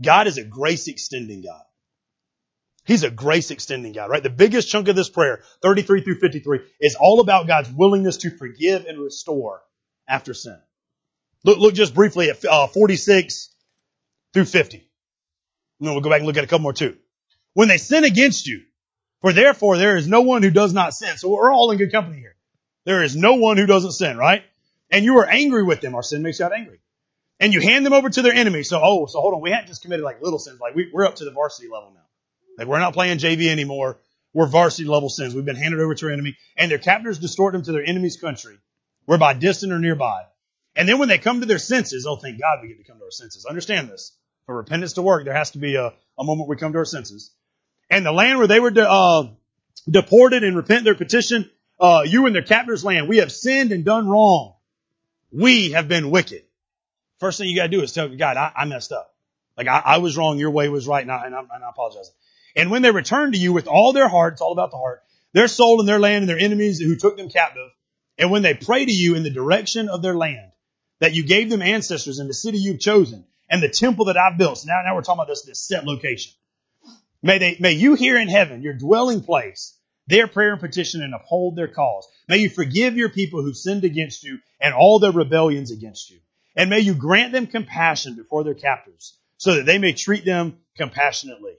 God is a grace extending God. He's a grace extending God, right? The biggest chunk of this prayer, 33 through 53, is all about God's willingness to forgive and restore after sin. Look, look just briefly at uh, 46 through 50. And then we'll go back and look at a couple more too. When they sin against you, for therefore there is no one who does not sin. So we're all in good company here. There is no one who doesn't sin, right? And you are angry with them. Our sin makes God angry. And you hand them over to their enemy. So, oh, so hold on. We hadn't just committed like little sins. Like we, we're up to the varsity level now. Like we're not playing JV anymore. We're varsity level sins. We've been handed over to our enemy and their captors distort them to their enemy's country, whereby distant or nearby. And then when they come to their senses, oh, thank God we get to come to our senses. Understand this. For repentance to work, there has to be a, a moment we come to our senses. And the land where they were de- uh, deported and repent their petition, uh, you and their captors' land, we have sinned and done wrong. We have been wicked. First thing you got to do is tell God, I, I messed up. Like I, I, was wrong, your way was right, and I, and, and I apologize. And when they return to you with all their heart, it's all about the heart, their soul and their land and their enemies who took them captive, and when they pray to you in the direction of their land, that you gave them ancestors in the city you've chosen and the temple that I've built. So now, now we're talking about this, this set location. May they, may you hear in heaven, your dwelling place, their prayer and petition and uphold their cause. May you forgive your people who sinned against you and all their rebellions against you. And may you grant them compassion before their captors so that they may treat them compassionately.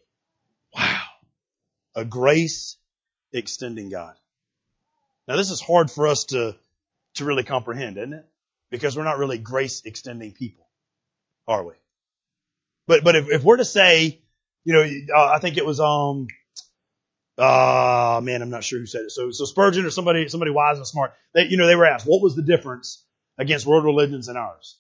Wow. A grace extending God. Now this is hard for us to, to really comprehend, isn't it? because we're not really grace extending people, are we? But, but if, if we're to say, you know, I think it was, um, uh, man, I'm not sure who said it. So, so Spurgeon or somebody, somebody wise and smart, they, you know, they were asked, what was the difference against world religions and ours?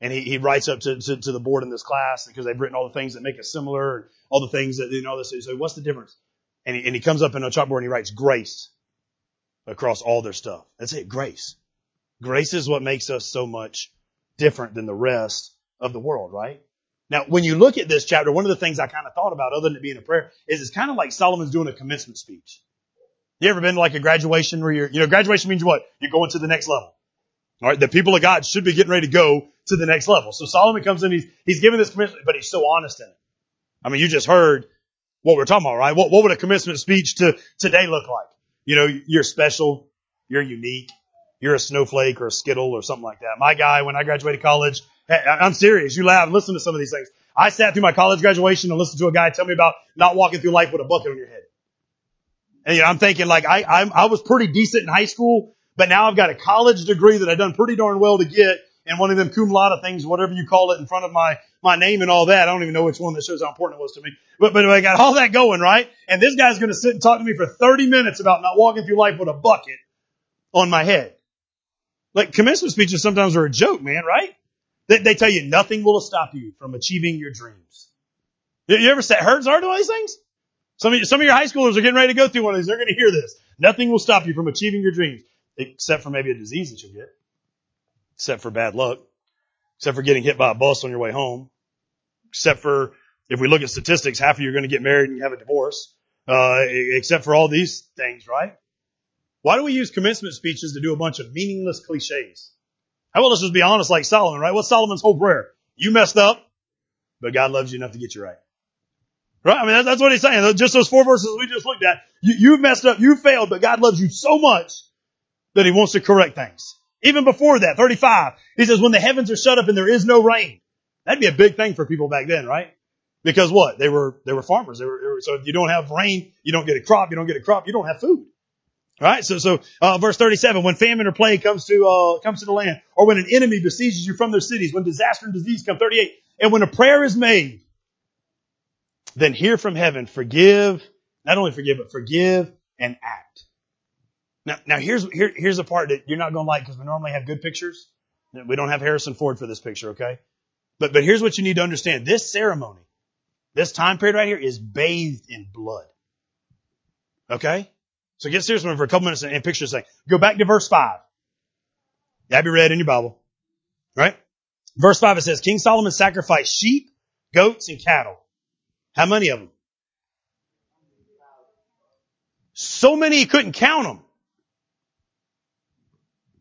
And he, he writes up to, to, to the board in this class because they've written all the things that make us similar and all the things that, you know, this. So what's the difference? And he, and he comes up in a chalkboard and he writes grace across all their stuff. That's it, grace. Grace is what makes us so much different than the rest of the world, right? Now, when you look at this chapter, one of the things I kind of thought about, other than it being a prayer, is it's kind of like Solomon's doing a commencement speech. You ever been to like a graduation where you're, you know, graduation means what? You're going to the next level. All right. The people of God should be getting ready to go to the next level. So Solomon comes in, he's, he's giving this commencement, but he's so honest in it. I mean, you just heard what we're talking about, right? What, what would a commencement speech to today look like? you know, you're special, you're unique, you're a snowflake or a skittle or something like that. My guy, when I graduated college, I'm serious. You laugh. Listen to some of these things. I sat through my college graduation and listened to a guy tell me about not walking through life with a bucket on your head. And you know, I'm thinking like I, I'm, I was pretty decent in high school, but now I've got a college degree that I've done pretty darn well to get and one of them cum laude things, whatever you call it in front of my, my name and all that. I don't even know which one that shows how important it was to me. But, but I got all that going, right? And this guy's going to sit and talk to me for 30 minutes about not walking through life with a bucket on my head. Like commencement speeches sometimes are a joke, man, right? They, they tell you nothing will stop you from achieving your dreams. You ever sat heard are doing these things? Some of, you, some of your high schoolers are getting ready to go through one of these. They're going to hear this. Nothing will stop you from achieving your dreams, except for maybe a disease that you'll get, except for bad luck, except for getting hit by a bus on your way home, except for if we look at statistics, half of you are going to get married and you have a divorce, uh, except for all these things, right? Why do we use commencement speeches to do a bunch of meaningless cliches? How about let's just be honest like Solomon, right? What's Solomon's whole prayer? You messed up, but God loves you enough to get you right. Right? I mean, that's what he's saying. Just those four verses we just looked at. You, you've messed up, you failed, but God loves you so much that he wants to correct things. Even before that, 35, he says, when the heavens are shut up and there is no rain. That'd be a big thing for people back then, right? Because what? They were, they were farmers. They were, they were, so if you don't have rain, you don't get a crop, you don't get a crop, you don't have food. Right? So, so, uh, verse 37, when famine or plague comes to, uh, comes to the land, or when an enemy besieges you from their cities, when disaster and disease come, 38, and when a prayer is made, then hear from heaven, forgive, not only forgive, but forgive and act. Now, now here's, here, here's the part that you're not going to like because we normally have good pictures. We don't have Harrison Ford for this picture, okay? But, but here's what you need to understand. This ceremony, this time period right here is bathed in blood. Okay? So get serious for a couple minutes and, and picture this thing. Go back to verse 5. That'd be read in your Bible. Right? Verse 5 it says, King Solomon sacrificed sheep, goats, and cattle. How many of them? So many he couldn't count them.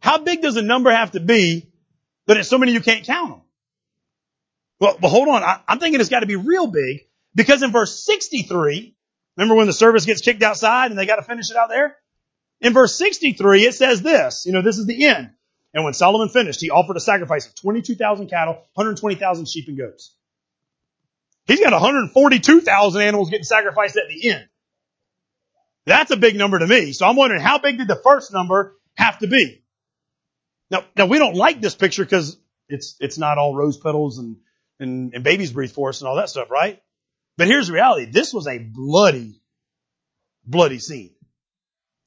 How big does a number have to be that it's so many you can't count them? Well, but hold on. I, I'm thinking it's got to be real big because in verse 63, Remember when the service gets kicked outside and they got to finish it out there? In verse 63, it says this, you know, this is the end. And when Solomon finished, he offered a sacrifice of 22,000 cattle, 120,000 sheep and goats. He's got 142,000 animals getting sacrificed at the end. That's a big number to me. So I'm wondering how big did the first number have to be? Now, now we don't like this picture because it's, it's not all rose petals and, and, and babies breathe for us and all that stuff, right? But here's the reality. This was a bloody, bloody scene.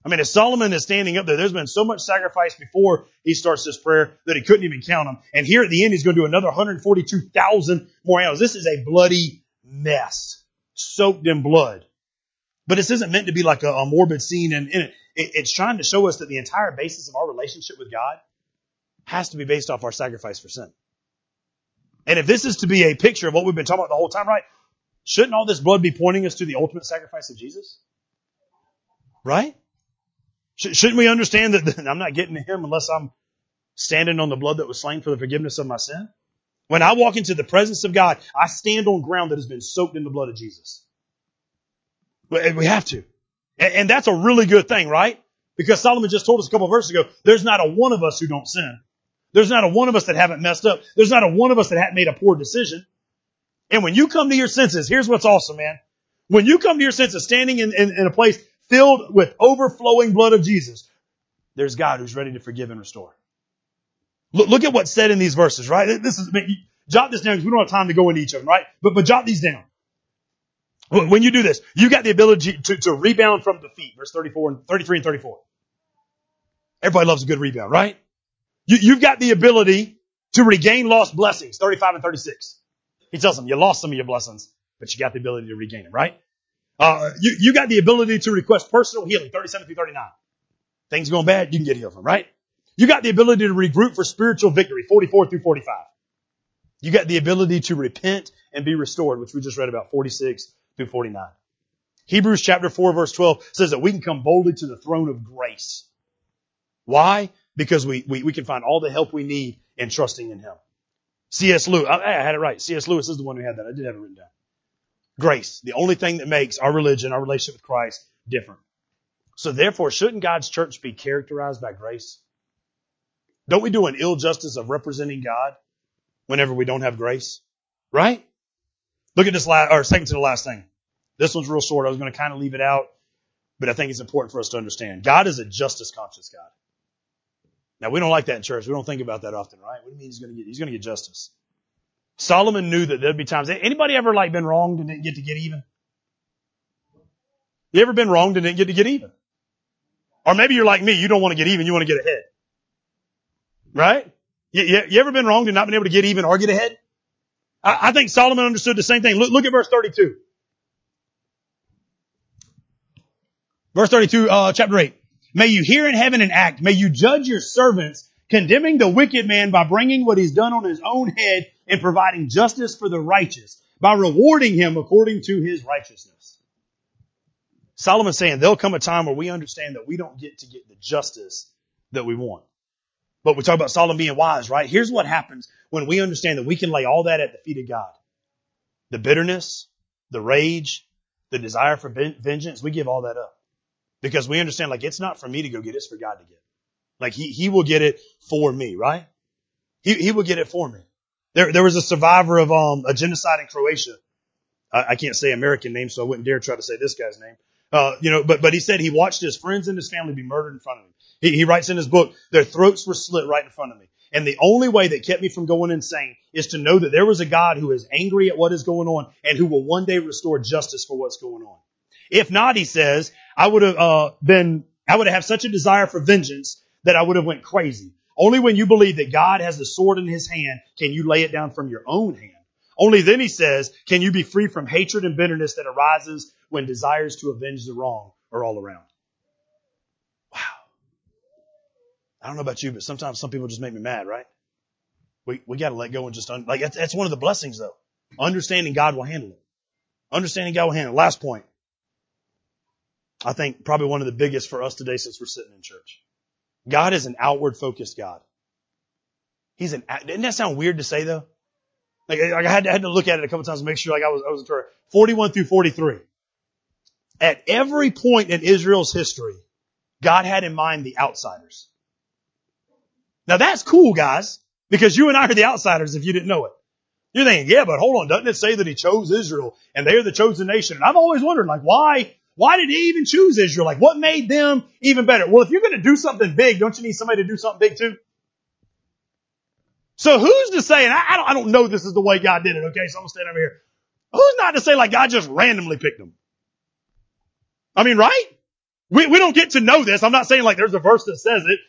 I mean, as Solomon is standing up there, there's been so much sacrifice before he starts this prayer that he couldn't even count them. And here at the end, he's going to do another 142,000 more animals. This is a bloody mess, soaked in blood. But this isn't meant to be like a, a morbid scene, and, it, it's trying to show us that the entire basis of our relationship with God has to be based off our sacrifice for sin. And if this is to be a picture of what we've been talking about the whole time, right? Shouldn't all this blood be pointing us to the ultimate sacrifice of Jesus? Right? Shouldn't we understand that (laughs) I'm not getting to Him unless I'm standing on the blood that was slain for the forgiveness of my sin? When I walk into the presence of God, I stand on ground that has been soaked in the blood of Jesus. We have to. And that's a really good thing, right? Because Solomon just told us a couple of verses ago, there's not a one of us who don't sin. There's not a one of us that haven't messed up. There's not a one of us that haven't made a poor decision. And when you come to your senses, here's what's awesome, man. When you come to your senses standing in, in, in a place filled with overflowing blood of Jesus, there's God who's ready to forgive and restore. Look, look at what's said in these verses, right? This is, jot this down because we don't have time to go into each of them, right? But, but jot these down. When you do this, you got the ability to, to rebound from defeat. Verse 34 and 33 and 34. Everybody loves a good rebound, right? You, you've got the ability to regain lost blessings. 35 and 36. He tells them, you lost some of your blessings, but you got the ability to regain them, right? Uh, you, you got the ability to request personal healing, 37 through 39. Things going bad, you can get healed from, right? You got the ability to regroup for spiritual victory, 44 through 45. You got the ability to repent and be restored, which we just read about 46 through 49. Hebrews chapter 4 verse 12 says that we can come boldly to the throne of grace. Why? Because we, we, we can find all the help we need in trusting in Him. C.S. Lewis, I, had it right. C.S. Lewis is the one who had that. I did have it written down. Grace, the only thing that makes our religion, our relationship with Christ different. So therefore, shouldn't God's church be characterized by grace? Don't we do an ill justice of representing God whenever we don't have grace? Right? Look at this last, or second to the last thing. This one's real short. I was going to kind of leave it out, but I think it's important for us to understand. God is a justice conscious God. Now we don't like that in church. We don't think about that often, right? What do you mean he's going to get, he's going to get justice? Solomon knew that there'd be times. Anybody ever like been wronged and didn't get to get even? You ever been wronged and didn't get to get even? Or maybe you're like me. You don't want to get even. You want to get ahead. Right? You, you, you ever been wronged and not been able to get even or get ahead? I, I think Solomon understood the same thing. Look, look at verse 32. Verse 32, uh, chapter 8. May you hear in heaven and act. May you judge your servants, condemning the wicked man by bringing what he's done on his own head and providing justice for the righteous by rewarding him according to his righteousness. Solomon's saying there'll come a time where we understand that we don't get to get the justice that we want. But we talk about Solomon being wise, right? Here's what happens when we understand that we can lay all that at the feet of God. The bitterness, the rage, the desire for vengeance, we give all that up. Because we understand like it's not for me to go get, it's for God to get. it. Like he, he will get it for me, right? He, he will get it for me. There, there was a survivor of, um, a genocide in Croatia. I, I can't say American name, so I wouldn't dare try to say this guy's name. Uh, you know, but, but he said he watched his friends and his family be murdered in front of him. He, he writes in his book, their throats were slit right in front of me. And the only way that kept me from going insane is to know that there was a God who is angry at what is going on and who will one day restore justice for what's going on. If not, he says, I would have uh, been, I would have such a desire for vengeance that I would have went crazy. Only when you believe that God has the sword in his hand can you lay it down from your own hand. Only then he says, can you be free from hatred and bitterness that arises when desires to avenge the wrong are all around. Wow. I don't know about you, but sometimes some people just make me mad, right? We, we gotta let go and just, un- like, that's, that's one of the blessings though. Understanding God will handle it. Understanding God will handle it. Last point. I think probably one of the biggest for us today since we're sitting in church. God is an outward focused God. He's an, didn't that sound weird to say though? Like, I had to, I had to look at it a couple times to make sure like I was, I was 41 through 43. At every point in Israel's history, God had in mind the outsiders. Now that's cool, guys, because you and I are the outsiders if you didn't know it. You're thinking, yeah, but hold on, doesn't it say that he chose Israel and they're the chosen nation? And I've always wondered, like, why, why did he even choose Israel? Like, what made them even better? Well, if you're going to do something big, don't you need somebody to do something big too? So who's to say, and I, I, don't, I don't know this is the way God did it, okay, so I'm going to stand over here. Who's not to say like God just randomly picked them? I mean, right? We, we don't get to know this. I'm not saying like there's a verse that says it.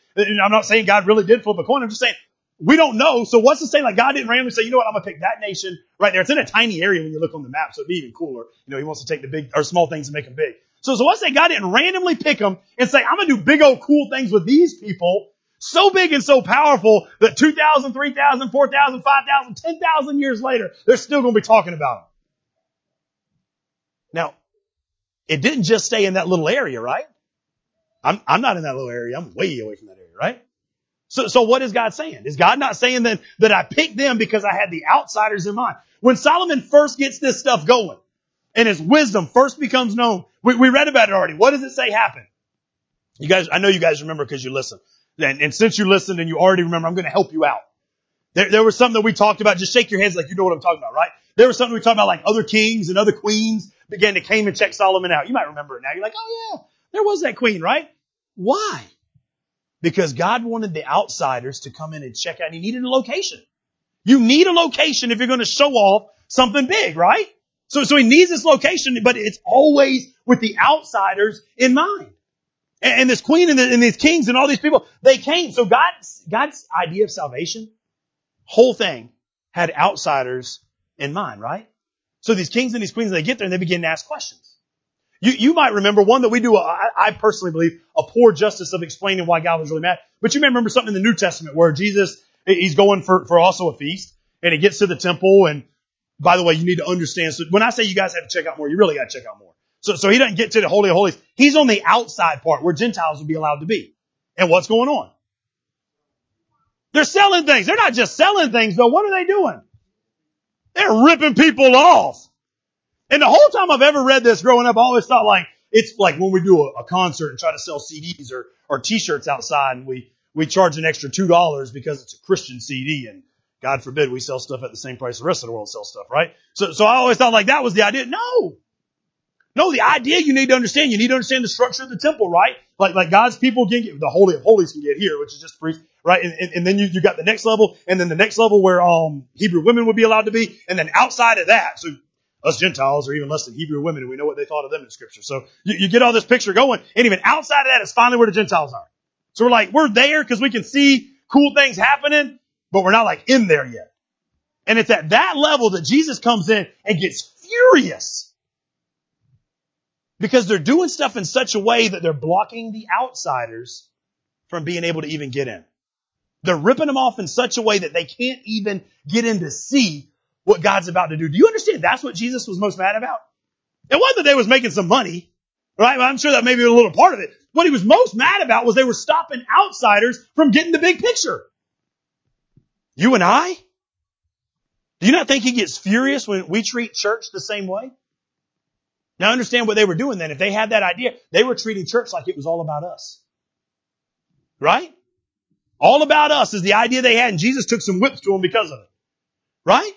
I'm not saying God really did flip a coin. I'm just saying we don't know. So what's to say like God didn't randomly say, you know what, I'm gonna pick that nation right there. It's in a tiny area when you look on the map, so it'd be even cooler. You know, he wants to take the big or small things and make them big. So, so what's to say God didn't randomly pick them and say, I'm gonna do big old cool things with these people so big and so powerful that 2,000, 3,000, 4,000, 5,000, 10,000 years later, they're still to be talking about them. Now, it didn't just stay in that little area, right? I'm, I'm not in that little area. I'm way away from that area, right? So, so what is God saying? Is God not saying that, that I picked them because I had the outsiders in mind? When Solomon first gets this stuff going and his wisdom first becomes known, we, we read about it already. What does it say happened? You guys, I know you guys remember because you listen. And, and since you listened and you already remember, I'm going to help you out. There, there was something that we talked about. Just shake your heads like you know what I'm talking about, right? There was something we talked about like other kings and other queens began to came and check Solomon out. You might remember it now. You're like, oh yeah, there was that queen, right? Why? Because God wanted the outsiders to come in and check out. He needed a location. You need a location if you're going to show off something big, right? So, so he needs this location, but it's always with the outsiders in mind. And, and this queen and, the, and these kings and all these people, they came. So God's, God's idea of salvation, whole thing had outsiders in mind, right? So these kings and these queens, they get there and they begin to ask questions. You, you might remember one that we do, uh, I, I personally believe, a poor justice of explaining why God was really mad. But you may remember something in the New Testament where Jesus, he's going for, for also a feast and he gets to the temple and by the way, you need to understand. So when I say you guys have to check out more, you really got to check out more. So, so he doesn't get to the Holy of Holies. He's on the outside part where Gentiles would be allowed to be. And what's going on? They're selling things. They're not just selling things though. What are they doing? They're ripping people off. And the whole time I've ever read this growing up, I always thought like, It's like when we do a, a concert and try to sell CDs or, or t-shirts outside and we, we charge an extra $2 because it's a Christian CD and God forbid we sell stuff at the same price the rest of the world sells stuff, right? So, so I always thought like that was the idea. No. No, the idea you need to understand, you need to understand the structure of the temple, right? Like, like God's people can get, the Holy of Holies can get here, which is just priest, right? And, and, and then you, you got the next level, and then the next level where, um, Hebrew women would be allowed to be, and then outside of that, so us Gentiles are even less than Hebrew women, and we know what they thought of them in scripture. So you, you get all this picture going, and even outside of that is finally where the Gentiles are. So we're like, we're there because we can see cool things happening, but we're not like in there yet. And it's at that level that Jesus comes in and gets furious because they're doing stuff in such a way that they're blocking the outsiders from being able to even get in. They're ripping them off in such a way that they can't even get in to see what God's about to do. Do you understand? That's what Jesus was most mad about. It wasn't that they was making some money, right? I'm sure that may be a little part of it. What he was most mad about was they were stopping outsiders from getting the big picture. You and I? Do you not think he gets furious when we treat church the same way? Now understand what they were doing then. If they had that idea, they were treating church like it was all about us. Right? All about us is the idea they had and Jesus took some whips to them because of it. Right?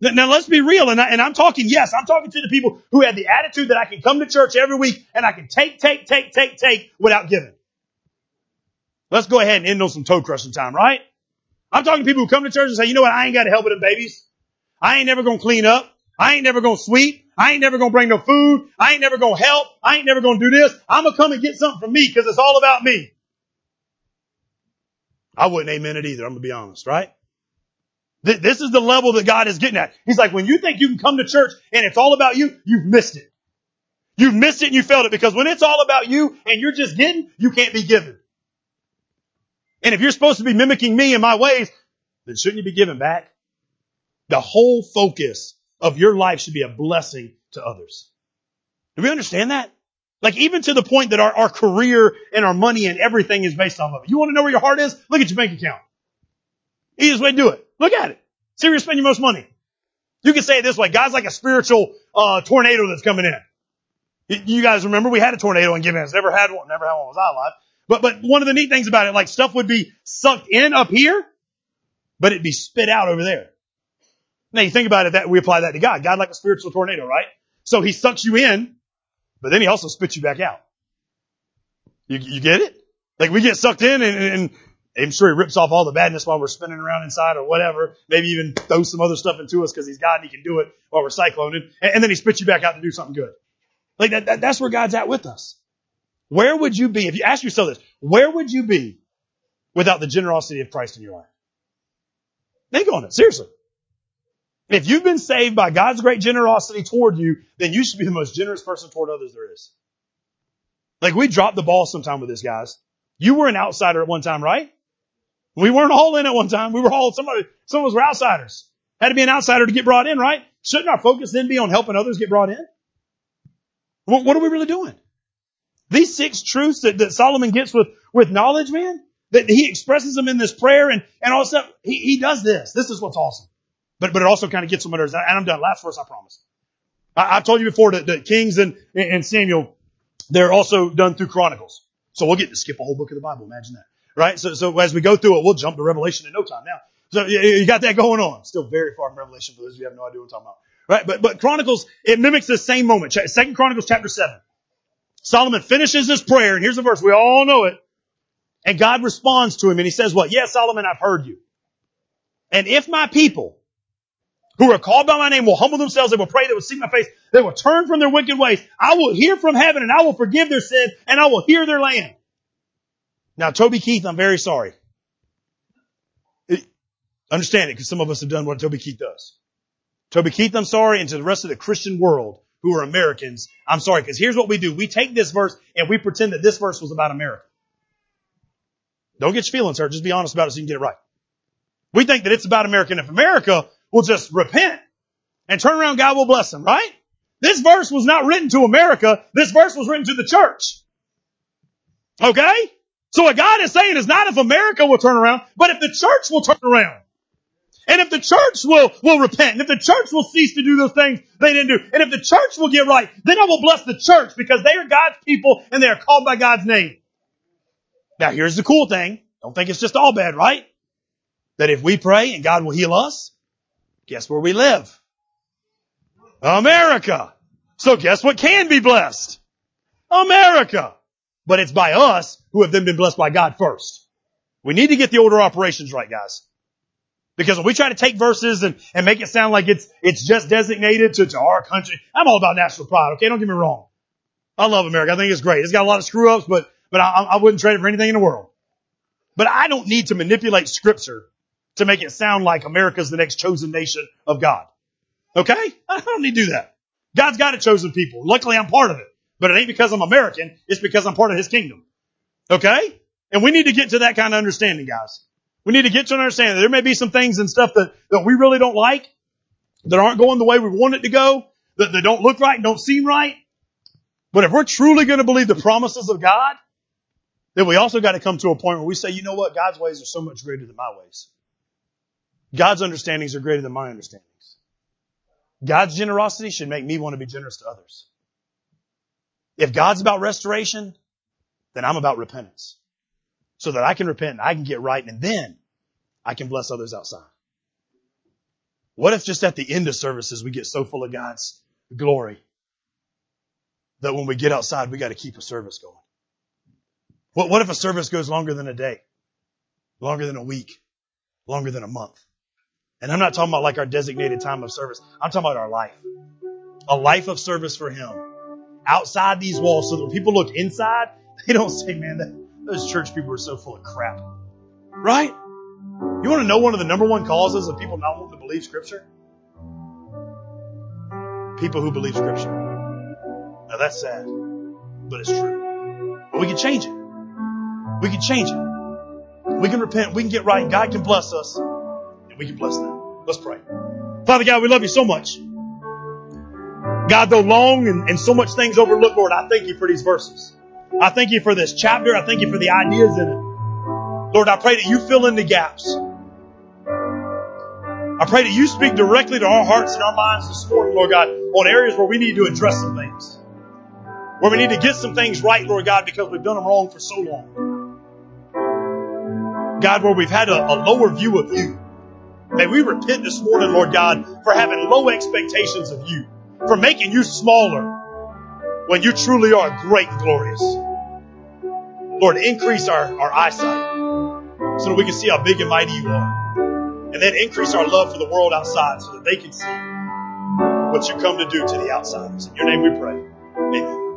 Now let's be real, and, I, and I'm talking, yes, I'm talking to the people who had the attitude that I can come to church every week and I can take, take, take, take, take without giving. Let's go ahead and end on some toe crushing time, right? I'm talking to people who come to church and say, you know what, I ain't got to help with them babies. I ain't never gonna clean up. I ain't never gonna sweep. I ain't never gonna bring no food. I ain't never gonna help. I ain't never gonna do this. I'm gonna come and get something from me because it's all about me. I wouldn't amen it either. I'm gonna be honest, right? This is the level that God is getting at. He's like, when you think you can come to church and it's all about you, you've missed it. You've missed it and you failed it because when it's all about you and you're just getting, you can't be given. And if you're supposed to be mimicking me in my ways, then shouldn't you be giving back? The whole focus of your life should be a blessing to others. Do we understand that? Like even to the point that our, our career and our money and everything is based off of it. You want to know where your heart is? Look at your bank account. Easiest way to do it. Look at it. See where you're spending your most money. You can say it this way. God's like a spiritual uh, tornado that's coming in. You guys remember we had a tornado in Gibbons. Never had one. Never had one. Was I alive? But but one of the neat things about it, like stuff would be sucked in up here, but it'd be spit out over there. Now you think about it that we apply that to God. God like a spiritual tornado, right? So he sucks you in, but then he also spits you back out. You, you get it? Like we get sucked in and, and I'm sure he rips off all the badness while we're spinning around inside or whatever. Maybe even throws some other stuff into us because he's God and he can do it while we're cycloning. And, and then he spits you back out to do something good. Like that, that, that's where God's at with us. Where would you be, if you ask yourself this, where would you be without the generosity of Christ in your life? Think on it, seriously. If you've been saved by God's great generosity toward you, then you should be the most generous person toward others there is. Like we dropped the ball sometime with this, guys. You were an outsider at one time, right? We weren't all in at one time. We were all, somebody, some of us were outsiders. Had to be an outsider to get brought in, right? Shouldn't our focus then be on helping others get brought in? What, what are we really doing? These six truths that, that Solomon gets with, with knowledge, man, that he expresses them in this prayer and, and all stuff. He, he does this. This is what's awesome. But, but it also kind of gets some others. And I'm done. Last verse, I promise. I, have told you before that, that Kings and, and Samuel, they're also done through Chronicles. So we'll get to skip a whole book of the Bible. Imagine that. Right? So, so as we go through it, we'll jump to Revelation in no time now. So you, got that going on. Still very far from Revelation for those of you who have no idea what I'm talking about. Right? But, but Chronicles, it mimics the same moment. Second Chronicles chapter 7. Solomon finishes his prayer, and here's the verse. We all know it. And God responds to him, and he says what? Yes, Solomon, I've heard you. And if my people, who are called by my name will humble themselves, they will pray, they will seek my face, they will turn from their wicked ways. I will hear from heaven and I will forgive their sin and I will hear their land. Now, Toby Keith, I'm very sorry. It, understand it because some of us have done what Toby Keith does. Toby Keith, I'm sorry, and to the rest of the Christian world who are Americans, I'm sorry, because here's what we do. We take this verse and we pretend that this verse was about America. Don't get your feelings hurt. Just be honest about it so you can get it right. We think that it's about America, and if America will just repent and turn around, God will bless them, right? This verse was not written to America. This verse was written to the church. Okay? So what God is saying is not if America will turn around, but if the church will turn around. And if the church will, will repent, and if the church will cease to do those things they didn't do, and if the church will get right, then I will bless the church because they are God's people and they are called by God's name. Now here's the cool thing. Don't think it's just all bad, right? That if we pray and God will heal us, guess where we live? America. So guess what can be blessed? America. But it's by us who have then been blessed by God first. We need to get the order operations right, guys. Because when we try to take verses and, and make it sound like it's, it's just designated to, to our country, I'm all about national pride, okay? Don't get me wrong. I love America. I think it's great. It's got a lot of screw ups, but, but I, I wouldn't trade it for anything in the world. But I don't need to manipulate scripture to make it sound like America's the next chosen nation of God. Okay? I don't need to do that. God's got a chosen people. Luckily I'm part of it. But it ain't because I'm American. It's because I'm part of His kingdom. Okay? And we need to get to that kind of understanding, guys. We need to get to an understanding that there may be some things and stuff that, that we really don't like, that aren't going the way we want it to go, that, that don't look right don't seem right. But if we're truly going to believe the promises of God, then we also got to come to a point where we say, you know what? God's ways are so much greater than my ways. God's understandings are greater than my understandings. God's generosity should make me want to be generous to others. If God's about restoration, then I'm about repentance so that I can repent and I can get right and then I can bless others outside. What if just at the end of services we get so full of God's glory that when we get outside we got to keep a service going? What, what if a service goes longer than a day? Longer than a week? Longer than a month? And I'm not talking about like our designated time of service. I'm talking about our life. A life of service for Him. Outside these walls so that when people look inside, (laughs) they don't say, man, that, those church people are so full of crap. Right? You want to know one of the number one causes of people not wanting to believe Scripture? People who believe Scripture. Now that's sad, but it's true. But we can change it. We can change it. We can repent. We can get right. God can bless us. And we can bless them. Let's pray. Father God, we love you so much. God, though long and, and so much things overlooked, Lord, I thank you for these verses. I thank you for this chapter. I thank you for the ideas in it. Lord, I pray that you fill in the gaps. I pray that you speak directly to our hearts and our minds this morning, Lord God, on areas where we need to address some things. Where we need to get some things right, Lord God, because we've done them wrong for so long. God, where we've had a, a lower view of you. May we repent this morning, Lord God, for having low expectations of you, for making you smaller when you truly are great and glorious. Lord, increase our, our eyesight so that we can see how big and mighty you are. And then increase our love for the world outside so that they can see what you come to do to the outsiders. In your name we pray. Amen.